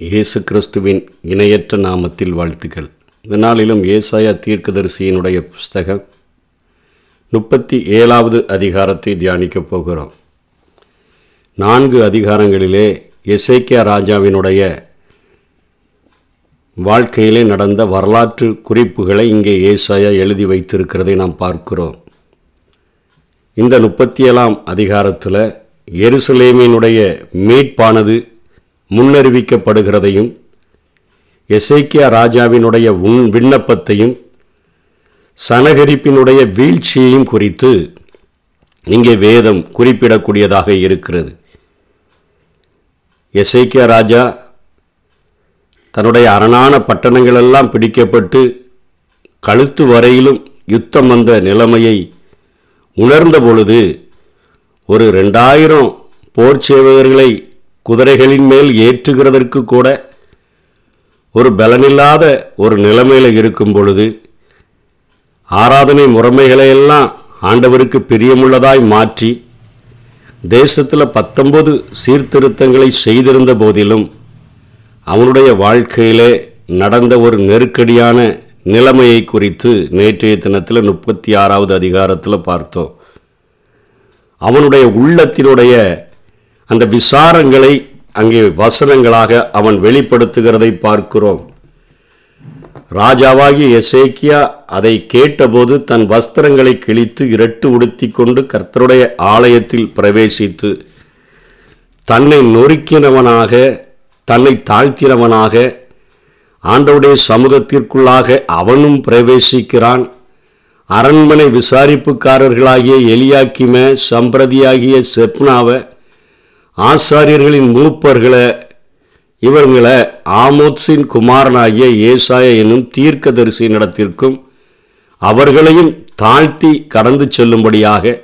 இயேசு கிறிஸ்துவின் இணையற்ற நாமத்தில் வாழ்த்துக்கள். இந்த நாளிலும் ஏசாயா தீர்க்கதரிசியினுடைய புஸ்தகம் முப்பத்தி ஏழாவது அதிகாரத்தை தியானிக்கப் போகிறோம். நான்கு அதிகாரங்களிலே எசேக்கியா ராஜாவினுடைய வாழ்க்கையிலே நடந்த வரலாற்று குறிப்புகளை இங்கே ஏசாயா எழுதி வைத்திருக்கிறதை நாம் பார்க்கிறோம். இந்த முப்பத்தி ஏழாம் அதிகாரத்தில் எருசலேமினுடைய மீட்பானது முன்னறிவிக்கப்படுகிறதையும் எசைக்கியா ராஜாவினுடைய உன் விண்ணப்பத்தையும் சனகரிப்பினுடைய வீழ்ச்சியையும் குறித்து இங்கே வேதம் குறிப்பிடக்கூடியதாக இருக்கிறது. எசைக்கியா ராஜா தன்னுடைய அரணான பட்டணங்களெல்லாம் பிடிக்கப்பட்டு கழுத்து வரையிலும் யுத்தம் வந்த நிலைமையை உணர்ந்த பொழுது ஒரு ரெண்டாயிரம் போர் சேவகர்களை குதிரைகளின் மேல் ஏற்றுகிறதற்கு கூட ஒரு பலனில்லாத ஒரு நிலைமையில் இருக்கும் பொழுது ஆராதனை முறைமைகளையெல்லாம் ஆண்டவருக்கு பிரியமுள்ளதாய் மாற்றி தேசத்தில் பத்தொன்பது சீர்திருத்தங்களை செய்திருந்த போதிலும் அவனுடைய வாழ்க்கையிலே நடந்த ஒரு நெருக்கடியான நிலைமையை குறித்து நேற்றைய தினத்தில் முப்பத்தி ஆறாவது அதிகாரத்தில் பார்த்தோம். அவனுடைய உள்ளத்தினுடைய அந்த விசாரங்களை அங்கே வசனங்களாக அவன் வெளிப்படுத்துகிறதை பார்க்கிறோம். ராஜாவாகி எசேக்கியா அதை கேட்டபோது தன் வஸ்திரங்களை கிழித்து இரட்டு உடுத்தி கொண்டு கர்த்தருடைய ஆலயத்தில் பிரவேசித்து தன்னை நொறுக்கினவனாக தன்னை தாழ்த்தினவனாக ஆண்டவுடைய சமூகத்திற்குள்ளாக அவனும் பிரவேசிக்கிறான். அரண்மனை விசாரிப்புக்காரர்களாகிய எலியாக்கிம சம்பிரதியாகிய செப்னாவை ஆசாரியர்களின் மூப்பர்களை இவர்களை ஆமோத்ஸின் குமாரனாகிய ஏசாய என்னும் தீர்க்கதரிசியினிடத்திற்கும் அவர்களையும் தாழ்த்தி கடந்து செல்லும்படியாக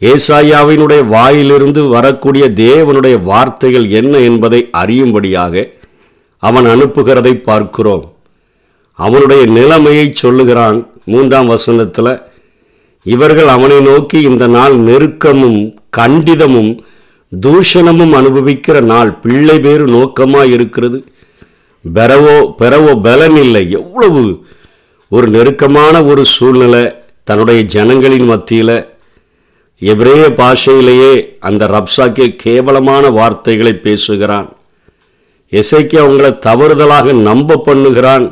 ஏசாயாவினுடைய வாயிலிருந்து வரக்கூடிய தேவனுடைய வார்த்தைகள் என்ன என்பதை அறியும்படியாக அவன் அனுப்புகிறதை பார்க்கிறோம். அவனுடைய நிலைமையை சொல்லுகிறான் மூன்றாம் வசனத்தில் இவர்கள் அவனை நோக்கி இந்த நாள் நெருக்கமும் கண்டிதமும் தூஷணமும் அனுபவிக்கிற நாள் பிள்ளை பேரு நோக்கமாக இருக்கிறது. பெறவோ பெறவோ பலன் இல்லை. எவ்வளவு ஒரு நெருக்கமான ஒரு சூழ்நிலை தன்னுடைய ஜனங்களின் மத்தியில். எவரே பாஷையிலேயே அந்த ரப்சாக்கே கேவலமான வார்த்தைகளை பேசுகிறான். இசைக்கு அவங்களை தவறுதலாக நம்ப பண்ணுகிறான்.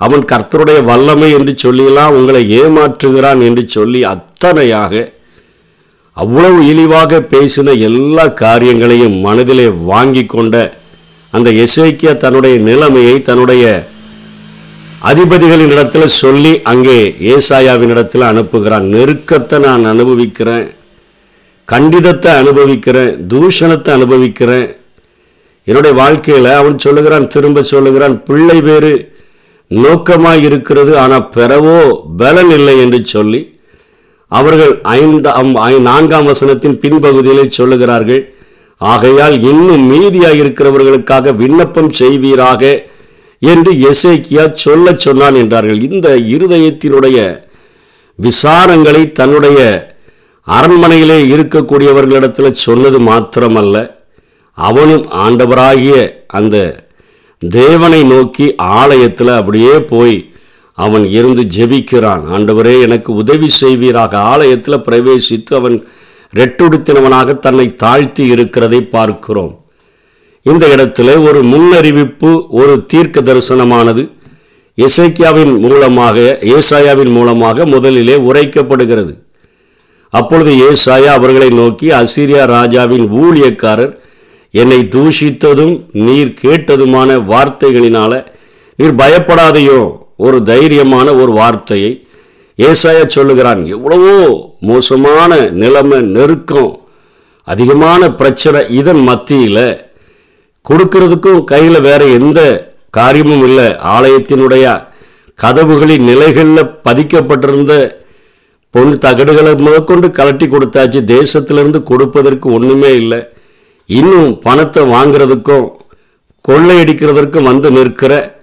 அவன் கர்த்தருடைய வல்லமை என்று சொல்லியெல்லாம் உங்களை ஏமாற்றுகிறான் என்று சொல்லி அத்தனையாக அவ்வளவு இழிவாக பேசின எல்லா காரியங்களையும் மனதிலே வாங்கி கொண்ட அந்த எசேக்கியா தன்னுடைய நிலைமையை தன்னுடைய அதிபதிகளின் இடத்துல சொல்லி அங்கே ஏசாயாவின் இடத்துல அனுப்புகிறான். நெருக்கத்தை நான் அனுபவிக்கிறேன். கண்டிதத்தை அனுபவிக்கிறேன். தூஷணத்தை அனுபவிக்கிறேன். என்னுடைய வாழ்க்கையில் அவன் சொல்லுகிறான் திரும்ப சொல்லுகிறான் பிள்ளை பேரு நோக்கமாக இருக்கிறது ஆனால் பெறவோ பலன் இல்லை என்று சொல்லி அவர்கள் ஐந்தாம் நான்காம் வசனத்தின் பின்பகுதியிலே சொல்லுகிறார்கள் ஆகையால் இன்னும் மீதியாக இருக்கிறவர்களுக்காக விண்ணப்பம் செய்வீராக என்று எசேக்கியா சொல்ல சொன்னான் என்றார்கள். இந்த இருதயத்தினுடைய விசாரங்களை தன்னுடைய அரண்மனையிலே இருக்கக்கூடியவர்களிடத்தில் சொன்னது மாத்திரமல்ல. அவனும் ஆண்டவராகிய அந்த தேவனை நோக்கி ஆலயத்தில் அப்படியே போய் அவன் இருந்து ஜெபிக்கிறான். ஆண்டவரே எனக்கு உதவி செய்வீராக. ஆலயத்தில் பிரவேசித்து அவன் ரெட்டுடுத்தினவனாக தன்னை தாழ்த்தி இருக்கிறதை பார்க்கிறோம். இந்த இடத்துல ஒரு முன்னறிவிப்பு ஒரு தீர்க்க தரிசனமானது இசைக்கியாவின் மூலமாக ஏசாயாவின் மூலமாக முதலிலே உரைக்கப்படுகிறது. அப்பொழுது ஏசாயா அவர்களை நோக்கி அசிரியா ராஜாவின் ஊழியக்காரர் என்னை தூஷித்ததும் நீர் கேட்டதுமான வார்த்தைகளினால நீர் பயப்படாதையோ? ஒரு தைரியமான ஒரு வார்த்தையை ஏசாயா சொல்லுகிறான். எவ்வளவோ மோசமான நிலைமை நெருக்கம் அதிகமான பிரச்சனை இதன் மத்தியில் கொடுக்கறதுக்கும் கையில் வேற எந்த காரியமும் இல்லை. ஆலயத்தினுடைய கதவுகளின் நிலைகளில் பதிக்கப்பட்டிருந்த பொன் தகடுகளை முதற்கொண்டு கலட்டி கொடுத்தாச்சு. தேசத்திலிருந்து கொடுப்பதற்கு ஒன்றுமே இல்லை. இன்னும் பணத்தை வாங்கிறதுக்கும் கொள்ளையடிக்கிறதற்கும் வந்து நிற்கிற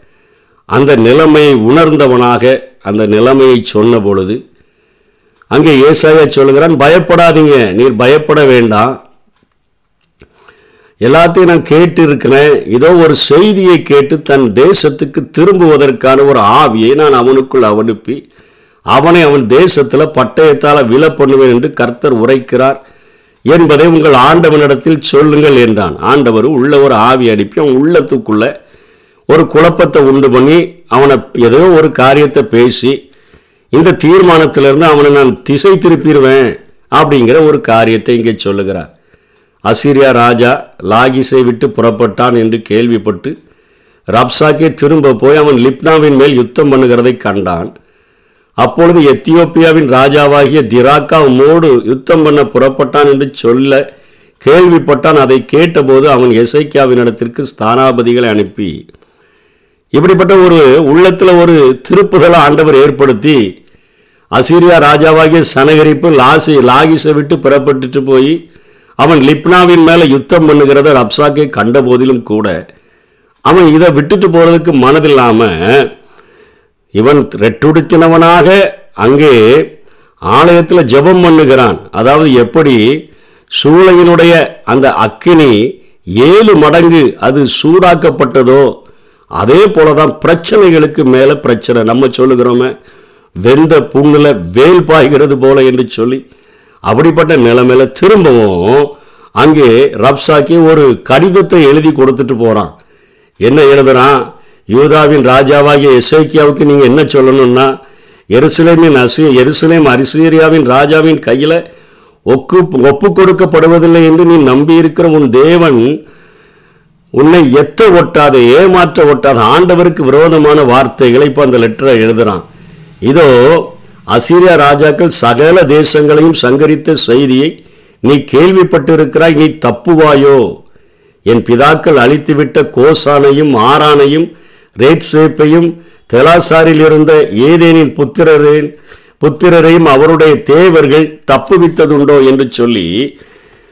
அந்த நிலைமையை உணர்ந்தவனாக அந்த நிலைமையை சொன்ன பொழுது அங்கே ஏசாயா சொல்லுகிறான் பயப்படாதீங்க நீர் பயப்பட வேண்டாம். எல்லாத்தையும் நான் கேட்டு இருக்கிறேன் இதோ ஒரு செய்தியை கேட்டு தன் தேசத்துக்கு திரும்புவதற்கான ஒரு ஆவியை நான் அவனுக்குள் அனுப்பி அவனை அவன் தேசத்தில் பட்டயத்தால் வில பண்ணுவேன் என்று கர்த்தர் உரைக்கிறார் என்பதை உங்கள் ஆண்டவனிடத்தில் சொல்லுங்கள் என்றான். ஆண்டவர் உள்ள ஒரு ஆவி அனுப்பி அவன் உள்ளத்துக்குள்ளே ஒரு குழப்பத்தை உண்டு பண்ணி அவனை ஏதோ ஒரு காரியத்தை பேசி இந்த தீர்மானத்திலிருந்து அவனை நான் திசை திருப்பிடுவேன் அப்படிங்கிற ஒரு காரியத்தை இங்கே சொல்லுகிறார். அசிரியா ராஜா லாகிஸை விட்டு புறப்பட்டான் என்று கேள்விப்பட்டு ரப்சாக்கே திரும்ப போய் அவன் லிப்னாவின் மேல் யுத்தம் பண்ணுகிறதை கண்டான். அப்பொழுது எத்தியோப்பியாவின் ராஜாவாகிய திராக்கா மோடு யுத்தம் பண்ண புறப்பட்டான் என்று சொல்ல கேள்விப்பட்டான். அதை கேட்டபோது அவன் எசைக்கியாவினிடத்திற்கு ஸ்தானாபதிகளை அனுப்பி இப்படிப்பட்ட ஒரு உள்ளத்தில் ஒரு திருப்புதலை ஆண்டவர் ஏற்படுத்தி அசீரியா ராஜாவாகிய சனகரிப்பு லாசி லாகிஸை விட்டு புறப்பட்டுட்டு போய் அவன் லிப்னாவின் மேலே யுத்தம் பண்ணுகிறத ரப்சாக்கை கண்ட போதிலும் கூட அவன் இதை விட்டுட்டு போகிறதுக்கு மனதில்லாமல் இவன் ரெட்டுடுத்தினவனாக அங்கே ஆலயத்தில் ஜெபம் பண்ணுகிறான். அதாவது எப்படி? சூளையினுடைய அந்த அக்கினி ஏழு மடங்கு அது சூடாக்கப்பட்டதோ அதே போல தான் பிரச்சனைகளுக்கு மேலே பிரச்சனை. நம்ம சொல்லுகிறோமே வெந்த புண்ணில் வேல் பாய்கிறது போல என்று சொல்லி அப்படிப்பட்ட நிலைமையில திரும்பவும் அங்கே ரப்சாக்கி ஒரு கடிதத்தை எழுதி கொடுத்துட்டு போகிறான் என்ன எழுதுறான்? யூதாவின் ராஜாவாகிய எசேக்கியாவுக்கு நீங்கள் என்ன சொல்லணும்னா எருசலேமின் அசி எருசலேம் அரிசீரியாவின் ராஜாவின் கையில் ஒக்கு ஒப்பு கொடுக்கப்படுவதில்லை என்று நீ நம்பியிருக்கிற உன் தேவன் உன்னை எத்த ஒட்டாத ஏமாற்ற ஒட்டாத ஆண்டவருக்கு விரோதமான வார்த்தைகளை இப்போ அந்த லெட்டரை எழுதுறான். இதோ அசீரியா ராஜாக்கள் சகல தேசங்களையும் சங்கரித்த செய்தியை நீ கேள்விப்பட்டிருக்கிறாய் நீ தப்புவாயோ? என் பிதாக்கள் அழித்துவிட்ட கோசானையும் ஆரானையும் ரேட்சேப்பையும் தெலாசாரில் இருந்த ஏதேனின் புத்திரரின் புத்திரரையும் அவருடைய தேவர்கள் தப்புவித்ததுண்டோ? என்று சொல்லி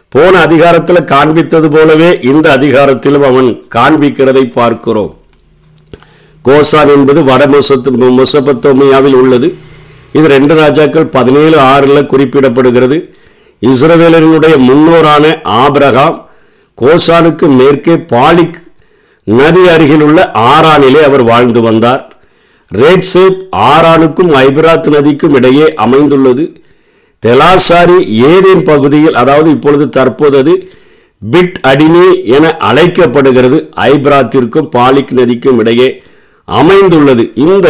போன அதிகாரத்தில் காண்பித்தது போலவே இந்த அதிகாரத்திலும் அவன் காண்பிக்கிறதை பார்க்கிறோம். கோசான் என்பது வட மொசத்து மொசபத்தோமியாவில் உள்ளது. இது ரெண்டு ராஜாக்கள் பதினேழு ஆறில் குறிப்பிடப்படுகிறது. இஸ்ரவேலரினுடைய முன்னோரான ஆபிரகாம் கோசானுக்கு மேற்கே பாலிக் நதி அருகில் உள்ள ஆரானிலே அவர் வாழ்ந்து வந்தார். ரேட்சேப் ஆரானுக்கும் ஐபிராத் நதிக்கும் இடையே அமைந்துள்ளது. தெலாசாரி ஏதேன் பகுதியில் அதாவது இப்பொழுது தற்போது அது பிட் அடினி என அழைக்கப்படுகிறது. ஐப்ராத்திற்கும் பாலிக் நதிக்கும் இடையே அமைந்துள்ளது. இந்த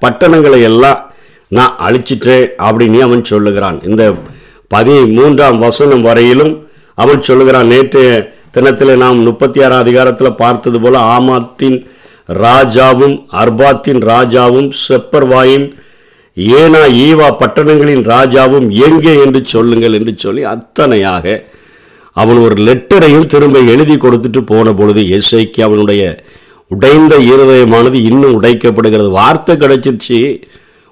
பட்டணங்களை எல்லாம் நான் அழிச்சிட்டேன் அப்படின்னு அவன் சொல்லுகிறான். இந்த பதிமூன்றாம் வசனம் வரையிலும் அவன் சொல்லுகிறான் நேற்று தினத்தில் நாம் முப்பத்தி ஆறாம் அதிகாரத்தில் பார்த்தது போல ஆமாத்தின் ராஜாவும் அர்பாத்தின் ராஜாவும் செப்பர்வாயின் ஏனா ஈவா பட்டணங்களின் ராஜாவும் எங்கே என்று சொல்லுங்கள் என்று சொல்லி அத்தனையாக அவன் ஒரு லெட்டரையும் திரும்ப எழுதி கொடுத்துட்டு போன பொழுது எஸ்ஐக்கு அவனுடைய உடைந்த இருதயமானது இன்னும் உடைக்கப்படுகிறது. வார்த்தை கிடைச்சிருச்சு.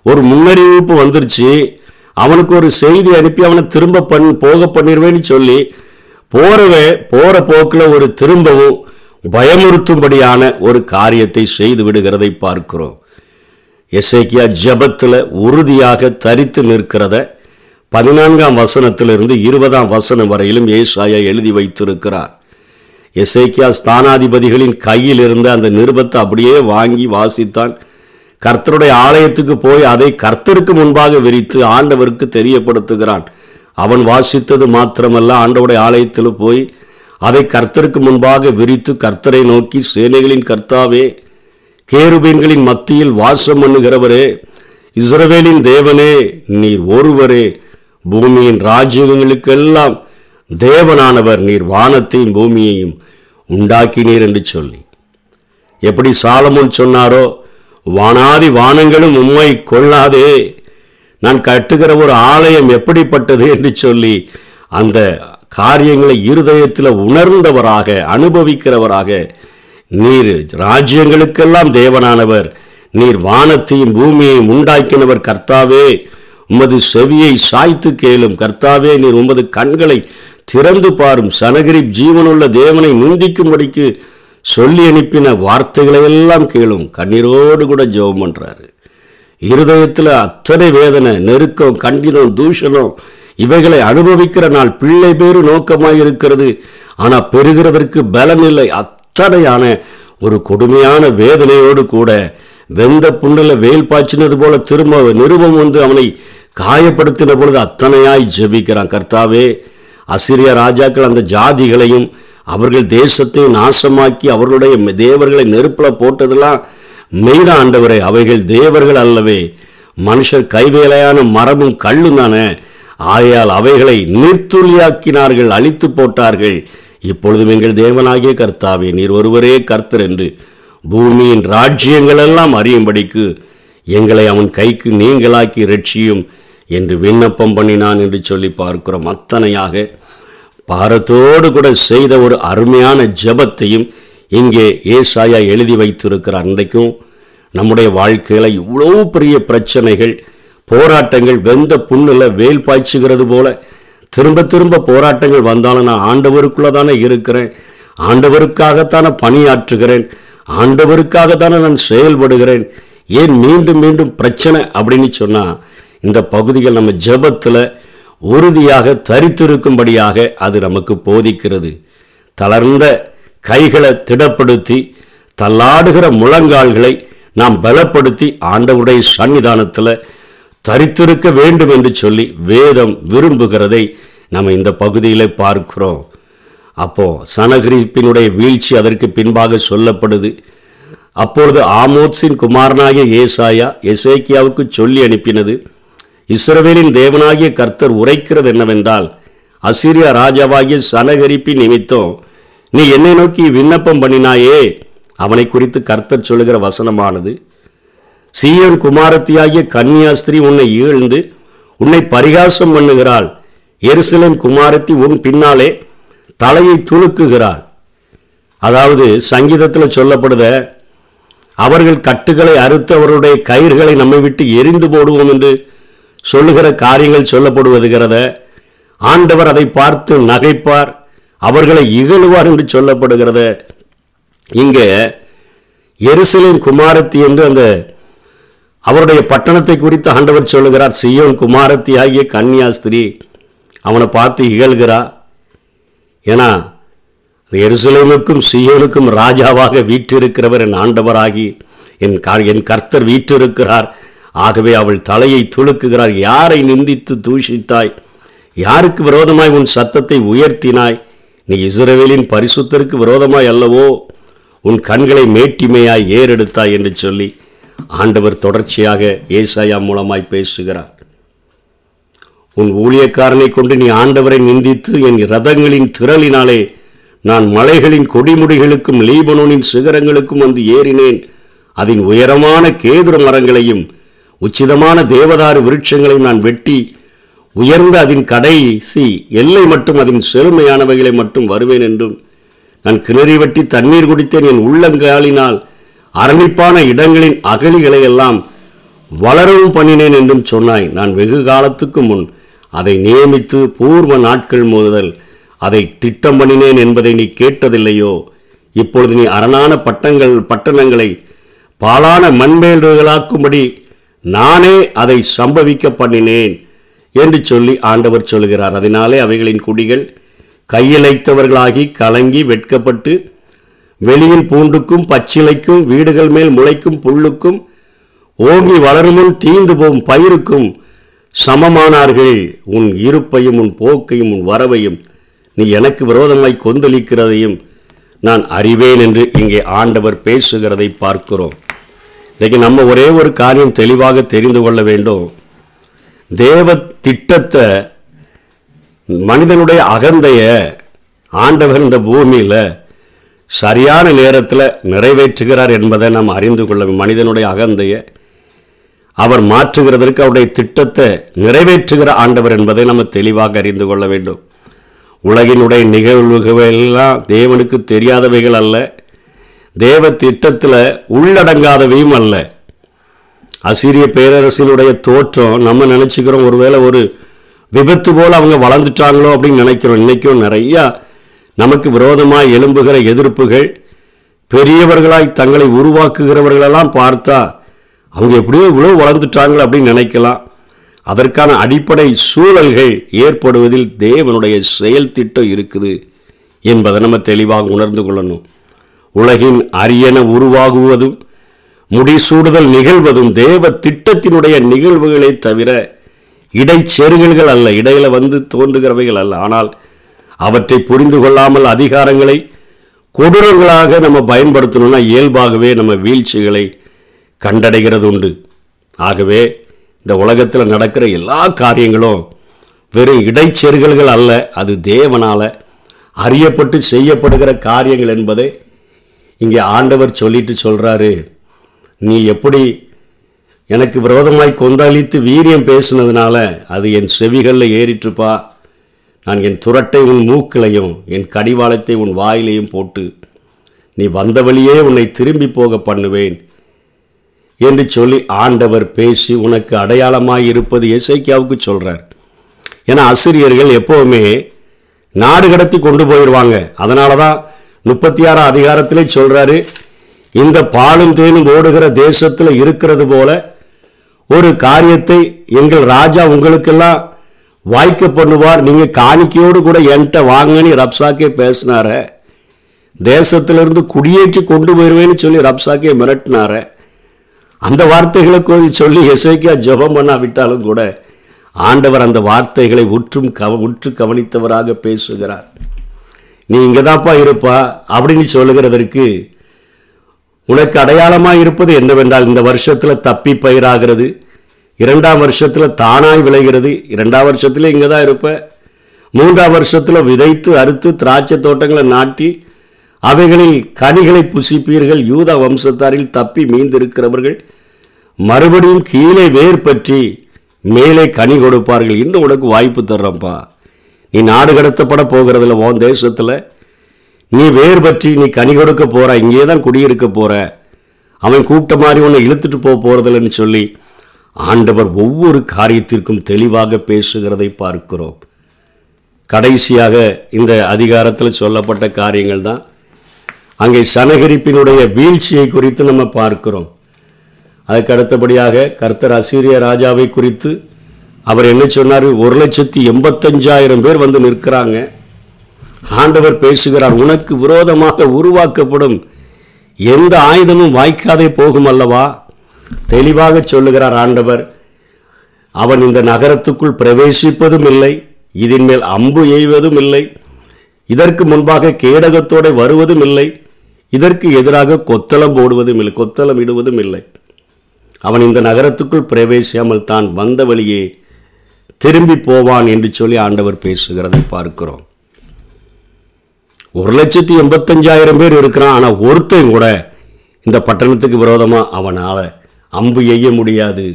ஒரு முன்னறிவிப்பு வந்துருச்சு. அவனுக்கு ஒரு செய்தி அனுப்பி அவனை திரும்ப பண் போக பண்ணிடுவேன்னு சொல்லி போறவே போற போக்கில் ஒரு திரும்பவும் பயமுறுத்தும்படியான ஒரு காரியத்தை செய்து விடுகிறதை பார்க்கிறோம். எசேக்கியா ஜபத்தில் உறுதியாக தரித்து நிற்கிறத பதினான்காம் வசனத்திலிருந்து இருபதாம் வசனம் வரையிலும் ஏசாயா எழுதி வைத்திருக்கிறார். எசேக்கியா ஸ்தானாதிபதிகளின் கையில் இருந்த அந்த நிருபத்தை அப்படியே வாங்கி வாசித்தான். கர்த்தருடைய ஆலயத்துக்கு போய் அதை கர்த்தருக்கு முன்பாக விரித்து ஆண்டவருக்கு தெரியப்படுத்துகிறான். அவன் வாசித்தது மாத்திரமல்ல ஆண்டவுடைய ஆலயத்தில் போய் அதை கர்த்தருக்கு முன்பாக விரித்து கர்த்தரை நோக்கி சேனைகளின் கர்த்தாவே கேருபீன்களின் மத்தியில் வாசம் பண்ணுகிறவரே இஸ்ரவேலின் தேவனே நீர் ஒருவரே பூமியின் ராஜ்யங்களுக்கெல்லாம் தேவனானவர் நீர் வானத்தையும் பூமியையும் உண்டாக்கினீர் என்று சொல்லி. எப்படி சாலமுன் சொன்னாரோ வானாதி வானங்களும் உண்மை கொள்ளாதே நான் கட்டுகிற ஒரு ஆலயம் எப்படிப்பட்டது என்று சொல்லி அந்த காரியங்களை இருதயத்தில் உணர்ந்தவராக அனுபவிக்கிறவராக நீர் ராஜ்யங்களுக்கெல்லாம் தேவனானவர். நீர் வானத்தையும் பூமியையும் உண்டாக்கினவர் கர்த்தாவே. உமது செவியை சாய்த்து கேளும் கர்த்தாவே. நீர் உமது கண்களை திறந்து பாரும் சனகிரி ஜீவனுள்ள தேவனை நிந்திக்கும்படிக்கு சொல்லி அனுப்பின வார்த்தைகளை எல்லாம் கேளும். கண்ணீரோடு கூட ஜெபம் பண்றாரு. இருதயத்தில் அத்தனை வேதனை நெருக்கம் கண்டிதம் தூஷணம் இவைகளை அனுபவிக்கிற நாள் பிள்ளை பேரு நோக்கமாக இருக்கிறது ஆனா பெறுகிறதற்கு பலன் இல்லை அத்தனையான ஒரு கொடுமையான வேதனையோடு கூட வெந்த புண்ணில் வேல் பாய்ச்சினது போல திரும்ப நிருபம் வந்து அவனை காயப்படுத்தின பொழுது அத்தனையாய் ஜெபிக்கிறான். கர்த்தாவே அசிரிய ராஜாக்கள் அந்த ஜாதிகளையும் அவர்கள் தேசத்தை நாசமாக்கி அவர்களுடைய தேவர்களை நெருப்பில் போட்டதெல்லாம் மெய்த ஆண்டவரே அவைகள் தேவர்கள் அல்லவே. மனுஷர் கைவேலையான மரமும் கல்லும் தானே. ஆகையால் அவைகளை நீர்த்துளியாக்கினார்கள் அழித்து போட்டார்கள். இப்பொழுதும் எங்கள் தேவனாகிய கர்த்தாவே நீர் ஒருவரே கர்த்தர் என்று பூமியின் ராஜ்யங்களெல்லாம் அறியும்படிக்கு எங்களை அவன் கைக்கு நீங்களாக்கி ரட்சியும் என்று விண்ணப்பம் பண்ணினான் என்று சொல்லி பார்க்கிறோம். அத்தனையாக பாரத்தோடு கூட செய்த ஒரு அருமையான ஜெபத்தையும் இங்கே ஏசாயா எழுதி வைத்திருக்கிறார். அன்றைக்கும் நம்முடைய வாழ்க்கையில் இவ்வளோ பெரிய பிரச்சனைகள் போராட்டங்கள் வெந்த புண்ணில் வேல் பாய்ச்சுகிறது போல திரும்ப திரும்ப போராட்டங்கள் வந்தாலும் நான் ஆண்டவருக்குள்ளே தானே இருக்கிறேன். ஆண்டவருக்காகத்தானே பணியாற்றுகிறேன். ஆண்டவருக்காகத்தானே நான் செயல்படுகிறேன். ஏன் மீண்டும் மீண்டும் பிரச்சனை அப்படின்னு சொன்னால் இந்த பகுதிகள் நம்ம ஜெபத்தில் உறுதியாக தரித்திருக்கும்படியாக அது நமக்கு போதிக்கிறது. தளர்ந்த கைகளை திடப்படுத்தி தள்ளாடுகிற முழங்கால்களை நாம் பலப்படுத்தி ஆண்டவருடைய சன்னிதானத்தில் தரித்திருக்க வேண்டும் என்று சொல்லி வேதம் விரும்புகிறதை நம்ம இந்த பகுதியில் பார்க்கிறோம். அப்போ சனகிரிப்பினுடைய வீழ்ச்சி அதற்கு பின்பாக சொல்லப்படுது. அப்பொழுது ஆமோத்ஸின் குமாரனாகிய ஏசாயா எசேக்கியாவுக்கு சொல்லி அனுப்பினது இஸ்ரவேலின் தேவனாகிய கர்த்தர் உரைக்கிறது என்னவென்றால் அசிரியா ராஜாவாகிய சனகரிப்பி நிமித்தம் நீ என்னை நோக்கி விண்ணப்பம் பண்ணினாயே அவனை குறித்து கர்த்தர் சொல்லுகிற வசனமானது. சீயோன் குமாரத்தியாகிய கன்னியாஸ்திரி உன்னை ஈழ்ந்து உன்னை பரிகாசம் பண்ணுகிறாள். எருசலேம் குமாரத்தி உன் பின்னாலே தலையை துலுக்குகிறாள். அதாவது சங்கீதத்தில் சொல்லப்படுத அவர்கள் கட்டுகளை அறுத்து அவருடைய நம்மை விட்டு எரிந்து போடுவோம் என்று சொல்லுகிற காரியங்கள் சொல்லப்படுவதுகிறத ஆண்டவர் அதை பார்த்து நகைப்பார் அவர்களை இகழுவார் என்று சொல்லப்படுகிறத. இங்கே எருசலேம் குமாரத்தி என்று அந்த அவருடைய பட்டணத்தை குறித்து ஆண்டவர் சொல்லுகிறார் சியோன் குமாரத்தி ஆகிய கன்னியாஸ்திரி அவனை பார்த்து இகழ்கிறா. ஏன்னா எருசலேமுக்கும் சியோனுக்கும் ராஜாவாக வீற்றிருக்கிறவர் என் ஆண்டவராகி என் கா- என் கர்த்தர் வீற்றிருக்கிறார். ஆகவே அவள் தலையை துளுக்குகிறார். யாரை நிந்தித்து தூஷித்தாய்? யாருக்கு விரோதமாய் உன் சத்தத்தை உயர்த்தினாய்? நீ இஸ்ரேலின் பரிசுத்தருக்கு விரோதமாய் அல்லவோ? உன் கண்களை மேட்டிமையாய் ஏறெடுத்தாய் என்று சொல்லி ஆண்டவர் தொடர்ச்சியாக ஏசாயா மூலமாய் பேசுகிறார். உன் ஊழியக்காரனை கொண்டு நீ ஆண்டவரை நிந்தித்து என் ரதங்களின் திரளினாலே நான் மலைகளின் கொடிமுடிகளுக்கும் லீபனோனின் சிகரங்களுக்கும் வந்து ஏறினேன். அதன் உயரமான கேதுர மரங்களையும் உச்சிதமான தேவதாறு விருட்சங்களையும் நான் வெட்டி உயர்ந்த அதன் கடைசி எல்லை மட்டும் அதன் செழுமையானவைகளை மட்டும் வருவேன் என்றும் நான் கிணறி வெட்டி தண்ணீர் குடித்தேன் என் உள்ளங்காலினால் அரணிப்பான இடங்களின் அகலிகளை எல்லாம் வளரவும் பண்ணினேன் என்றும் சொன்னாய். நான் வெகு காலத்துக்கு முன் அதை நியமித்து பூர்வ நாட்கள் முதல் அதை திட்டம் பண்ணினேன் என்பதை நீ கேட்டதில்லையோ? இப்பொழுது நீ அரணான பட்டங்கள் பட்டணங்களை பாலான மண்மேல்களாக்கும்படி நானே அதை சம்பவிக்க பண்ணினேன் என்று சொல்லி ஆண்டவர் சொல்கிறார். அதனாலே அவைகளின் குடிகள் கையிலைத்தவர்களாகி கலங்கி வெட்கப்பட்டு வெளியின் பூண்டுக்கும் பச்சிலைக்கும் வீடுகள் மேல் முளைக்கும் புல்லுக்கும் ஓங்கி வளருமுன் தீந்து போகும் பயிருக்கும் சமமானார்கள். உன் இருப்பையும் உன் போக்கையும் உன் வரவையும் நீ எனக்கு விரோதமாய் கொந்தளிக்கிறதையும் நான் அறிவேன் என்று இங்கே ஆண்டவர் பேசுகிறதை பார்க்கிறோம். இன்றைக்கு நம்ம ஒரே ஒரு காரியம் தெளிவாக தெரிந்து கொள்ள வேண்டும். தேவ திட்டத்தை மனிதனுடைய அகந்தைய ஆண்டவர் இந்த பூமியில் சரியான நேரத்தில் நிறைவேற்றுகிறார் என்பதை நாம் அறிந்து கொள்ள வேண்டும். மனிதனுடைய அகந்தையை அவர் மாற்றுகிறதற்கு அவருடைய திட்டத்தை நிறைவேற்றுகிற ஆண்டவர் என்பதை நம்ம தெளிவாக அறிந்து கொள்ள வேண்டும். உலகினுடைய நிகழ்வுகள் எல்லாம் தேவனுக்கு தெரியாதவைகள் அல்ல. தேவ திட்டத்தில் உள்ளடங்காதவையும் அல்ல. அசிரிய பேரரசினுடைய தோற்றம் நம்ம நினச்சிக்கிறோம். ஒருவேளை ஒரு விபத்து போல் அவங்க வளர்ந்துட்டாங்களோ அப்படின்னு நினைக்கிறோம். இன்றைக்கும் நிறையா நமக்கு விரோதமாய் எழும்புகிற எதிர்ப்புகள் பெரியவர்களாய் தங்களை உருவாக்குகிறவர்களெல்லாம் பார்த்தா அவங்க எப்படியோ இவ்வளோ வளர்ந்துட்டாங்களே அப்படின்னு நினைக்கலாம். அதற்கான அடிப்படை சூழல்கள் ஏற்படுவதில் தேவனுடைய செயல் திட்டம் இருக்குது என்பதை நம்ம தெளிவாக உணர்ந்து கொள்ளணும். உலகின் அரியன உருவாகுவதும் முடிசூடுதல் நிகழ்வதும் தேவ திட்டத்தினுடைய நிகழ்வுகளை தவிர இடைச்செருகல்கள் அல்ல இடையில வந்து தோன்றுகிறவைகள் அல்ல. ஆனால் அவற்றை புரிந்து கொள்ளாமல் அதிகாரங்களை கொடூரங்களாக நம்ம பயன்படுத்தணும்னா இயல்பாகவே நம்ம வீழ்ச்சிகளை கண்டடைகிறது உண்டு ஆகவே இந்த உலகத்தில் நடக்கிற எல்லா காரியங்களும் வெறும் இடைச்செருகல்கள் அல்ல அது தேவனால் அறியப்பட்டு செய்யப்படுகிற காரியங்கள் என்பதை இங்கே ஆண்டவர் சொல்லிட்டு சொல்கிறாரு நீ எப்படி எனக்கு விரோதமாய் கொந்தளித்து வீரியம் பேசுனதுனால அது என் செவிகளில் ஏறிட்டுப்பா நான் என் துரட்டை உன் மூக்கிலையும் என் கடிவாளத்தை உன் வாயிலையும் போட்டு நீ வந்த வழியே உன்னை திரும்பி போக பண்ணுவேன் என்று சொல்லி ஆண்டவர் பேசி உனக்கு அடையாளமாக இருப்பது இசைக்கியாவுக்கு சொல்கிறார் ஏன்னா ஆசிரியர்கள் எப்போவுமே நாடு கடத்தி கொண்டு போயிடுவாங்க அதனால தான் முப்பத்தி ஆறாம் அதிகாரத்திலே சொல்கிறாரு இந்த பாலும் தேனும் ஓடுகிற தேசத்தில் இருக்கிறது போல ஒரு காரியத்தை எங்கள் ராஜா உங்களுக்கெல்லாம் வாய்க்க பண்ணுவார் நீங்கள் காணிக்கையோடு கூட என்கிட்ட வாங்கன்னு ரப்சாக்கே பேசினார. தேசத்திலிருந்து குடியேற்றி கொண்டு போயிடுவேன்னு சொல்லி ரப்சாக்கே மிரட்டினார. அந்த வார்த்தைகளை சொல்லி எசைக்கா ஜெபம் பண்ணாவிட்டாலும் கூட ஆண்டவர் அந்த வார்த்தைகளை உற்றும் கவ உற்று கவனித்தவராக பேசுகிறார். நீ இங்கே தான்ப்பா இருப்பா அப்படின்னு சொல்லுகிறதற்கு உனக்கு அடையாளமாக இருப்பது என்னவென்றால் இந்த வருஷத்தில் தப்பி பயிராகிறது. இரண்டாம் வருஷத்தில் தானாய் விளைகிறது. இரண்டாம் வருஷத்துல இங்கே தான் இருப்பேன் மூன்றாம் வருஷத்தில் விதைத்து அறுத்து திராட்சை தோட்டங்களை நாட்டி அவைகளில் கனிகளை புசிப்பீர்கள். யூத வம்சத்தாரில் தப்பி மீந்திருக்கிறவர்கள் மறுபடியும் கீழே வேர் பற்றி மேலே கனி கொடுப்பார்கள். இன்னும் உனக்கு வாய்ப்பு தர்றப்பா நீ நாடு கடத்தப்பட போகிறதில்ல உன் தேசத்தில். நீ வேர் பற்றி நீ கனி கொடுக்க போகிற இங்கே தான் குடியிருக்க போகிற அவன் கூப்பிட்ட மாதிரி உன்னை இழுத்துட்டு போக போகிறதில்லன்னு சொல்லி ஆண்டவர் ஒவ்வொரு காரியத்திற்கும் தெளிவாக பேசுகிறதை பார்க்கிறோம். கடைசியாக இந்த அதிகாரத்தில் சொல்லப்பட்ட காரியங்கள் தான். அங்கே சனகரிப்பினுடைய வீழ்ச்சியை குறித்து நம்ம பார்க்கிறோம். அதுக்கு அடுத்தபடியாக கர்த்தர் அசீரிய ராஜாவை குறித்து அவர் என்ன சொன்னார்? ஒரு லட்சத்தி எண்பத்தஞ்சாயிரம் பேர் வந்து நிற்கிறாங்க. ஆண்டவர் பேசுகிறார் உனக்கு விரோதமாக உருவாக்கப்படும் எந்த ஆயுதமும் வாய்க்காதே போகும் அல்லவா? தெளிவாக சொல்லுகிறார் ஆண்டவர் அவன் இந்த நகரத்துக்குள் பிரவேசிப்பதும் இல்லை இதன் மேல் அம்பு எய்வதும் இல்லை இதற்கு முன்பாக கேடகத்தோடு வருவதும் இல்லை இதற்கு எதிராக கொத்தளம் போடுவதும் இல்லை கொத்தளம் இடுவதும் இல்லை அவன் இந்த நகரத்துக்குள் பிரவேசியாமல் தான் வந்த வழியே திரும்பி போவான் என்று சொல்லி ஆண்டவர் பேசுகிறதை பார்க்கிறோம். ஒரு லட்சத்தி எண்பத்தஞ்சாயிரம் பேர் இருக்கிறான் ஆனால் ஒருத்தன் கூட இந்த பட்டணத்துக்கு விரோதமாக அவனால் அம்பு எய்ய முடியாது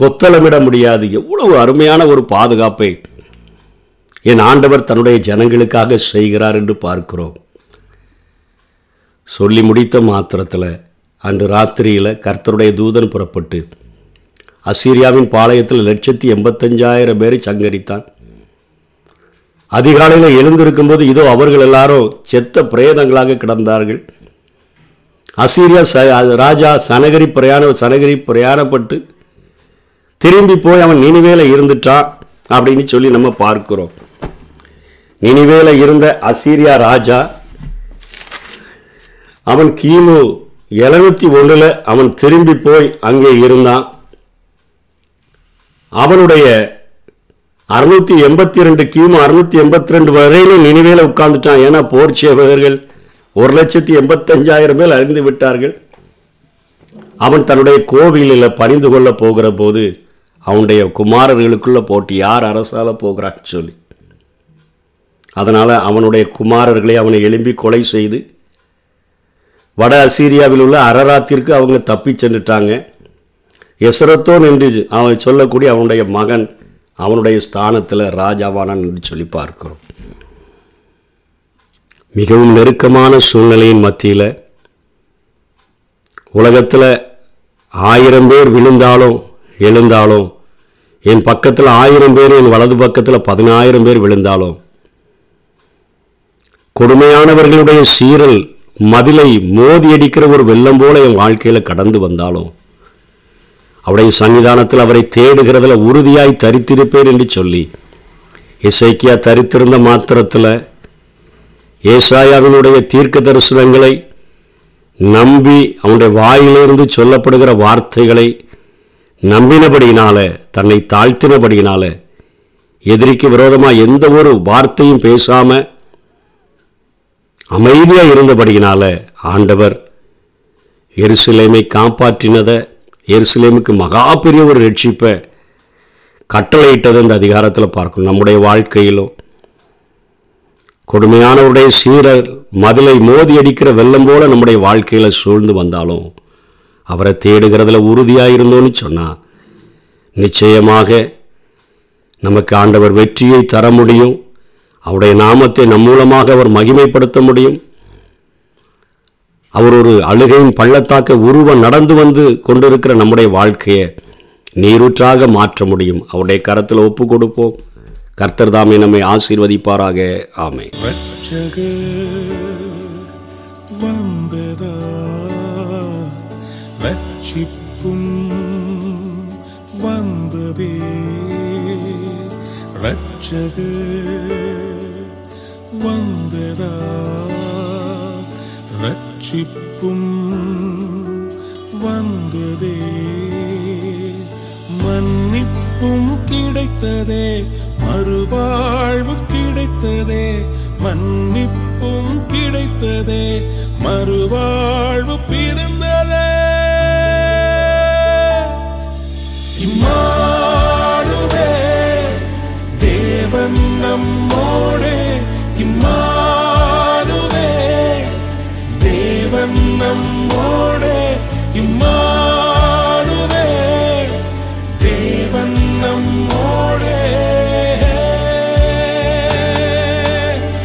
கொத்தளமிட முடியாது. எவ்வளவு அருமையான ஒரு பாதுகாப்பை என் ஆண்டவர் தன்னுடைய ஜனங்களுக்காக செய்கிறார் என்று பார்க்கிறோம். சொல்லி முடித்த மாத்திரத்தில் அன்று ராத்திரியில் கர்த்தருடைய தூதன் புறப்பட்டு அசீரியாவின் பாளையத்தில் லட்சத்தி எண்பத்தஞ்சாயிரம் பேரை சங்கரித்தான். அதிகாலையில் எழுந்திருக்கும்போது இதோ அவர்கள் எல்லாரும் செத்த பிரேதங்களாக கிடந்தார்கள். அசீரியா ச ராஜா சனகரி பிரயாணம் சனகரி பிரயாணப்பட்டு திரும்பி போய் அவன் நினைவேல இருந்துட்டான் அப்படின்னு சொல்லி நம்ம பார்க்கிறோம். நினைவேல இருந்த அசீரியா ராஜா அவன் கிமு எழுநூத்தி ஒன்றில் அவன் திரும்பி போய் அங்கே இருந்தான். அவனுடைய அறுநூத்தி எண்பத்தி ரெண்டு கிமு அறுநூத்தி எண்பத்தி ரெண்டு வரையிலும் நினைவேல உட்கார்ந்துட்டான். ஏன்னா போர் சேவகர்கள் ஒரு லட்சத்தி எண்பத்தஞ்சாயிரம் பேர் அறிந்து விட்டார்கள். அவன் தன்னுடைய கோவிலில் பணிந்து கொள்ள போகிற போது அவனுடைய குமாரர்களுக்குள்ள போட்டு யார் அரசால போகிறான்னு சொல்லி. அதனால் அவனுடைய குமாரர்களை அவனை எழும்பி கொலை செய்து வட அசீரியாவில் உள்ள அரராத்திற்கு அவங்க தப்பி சென்றுட்டாங்க. எசரத்தோன் என்று அவன் சொல்லக்கூடிய அவனுடைய மகன் அவனுடைய ஸ்தானத்தில் ராஜாவானான் என்று சொல்லி பார்க்கிறோம். மிகவும் நெருக்கமான சூழ்நிலையின் மத்தியில் உலகத்தில் ஆயிரம் பேர் விழுந்தாலும் எழுந்தாலும் என் பக்கத்தில் ஆயிரம் பேர் என் வலது பக்கத்தில் பதினாயிரம் பேர் விழுந்தாலும் கொடுமையானவர்களுடைய சீரல் மதிலை மோதி அடிக்கிற ஒரு வெள்ளம் போல என் வாழ்க்கையில் கடந்து வந்தாலும் அவருடைய சன்னிதானத்தில் அவரை தேடுகிறதில் உறுதியாய் தரித்திருப்பேன் என்று சொல்லி இசைக்கியா தரித்திருந்த மாத்திரத்தில் ஏசாயாவினுடைய தீர்க்க தரிசனங்களை நம்பி அவனுடைய வாயிலிருந்து சொல்லப்படுகிற வார்த்தைகளை நம்பினபடியினால தன்னை தாழ்த்தினபடியினால எதிரிக்கு விரோதமாக எந்த ஒரு வார்த்தையும் பேசாம அமைதியாக இருந்தபடியினால ஆண்டவர் எருசலேமை காப்பாற்றினதை எருசலேமுக்கு மகா பெரிய ஒரு ரட்சிப்பை கட்டளையிட்டதை இந்த அதிகாரத்தில் பார்க்கணும். நம்முடைய வாழ்க்கையிலும் கொடுமையானவருடைய சீரர் மதிலை மோதி அடிக்கிற வெள்ளம் போல நம்முடைய வாழ்க்கையில் சூழ்ந்து வந்தாலும் அவரை தேடுகிறதுல உறுதியாக இருந்தோன்னு சொன்னால் நிச்சயமாக நமக்கு ஆண்டவர் வெற்றியை தர முடியும். அவருடைய நாமத்தை நம் மூலமாக அவர் மகிமைப்படுத்த முடியும். அவர் ஒரு அழுகையின் பள்ளத்தாக்க உருவம் நடந்து வந்து கொண்டிருக்கிற நம்முடைய வாழ்க்கையை நீரூற்றாக மாற்ற முடியும். அவருடைய கரத்தில் ஒப்பு கொடுப்போம். கர்த்தர் தாமே நம்மை ஆசீர்வதிப்பாராக. ஆமை வந்ததா? ரட்சிப்பும் வந்ததே. ரட்சகர் வந்ததா? ரட்சிப்பும் வந்ததே. மன்னிப்பும் கிடைத்ததே. மறுவாழ்வு கிடைத்ததே மன்னிப்பும் கிடைத்ததே மறுவாழ்வு பிறந்ததே. இம்மாடுவே தேவன் நம்மோடே இம்மா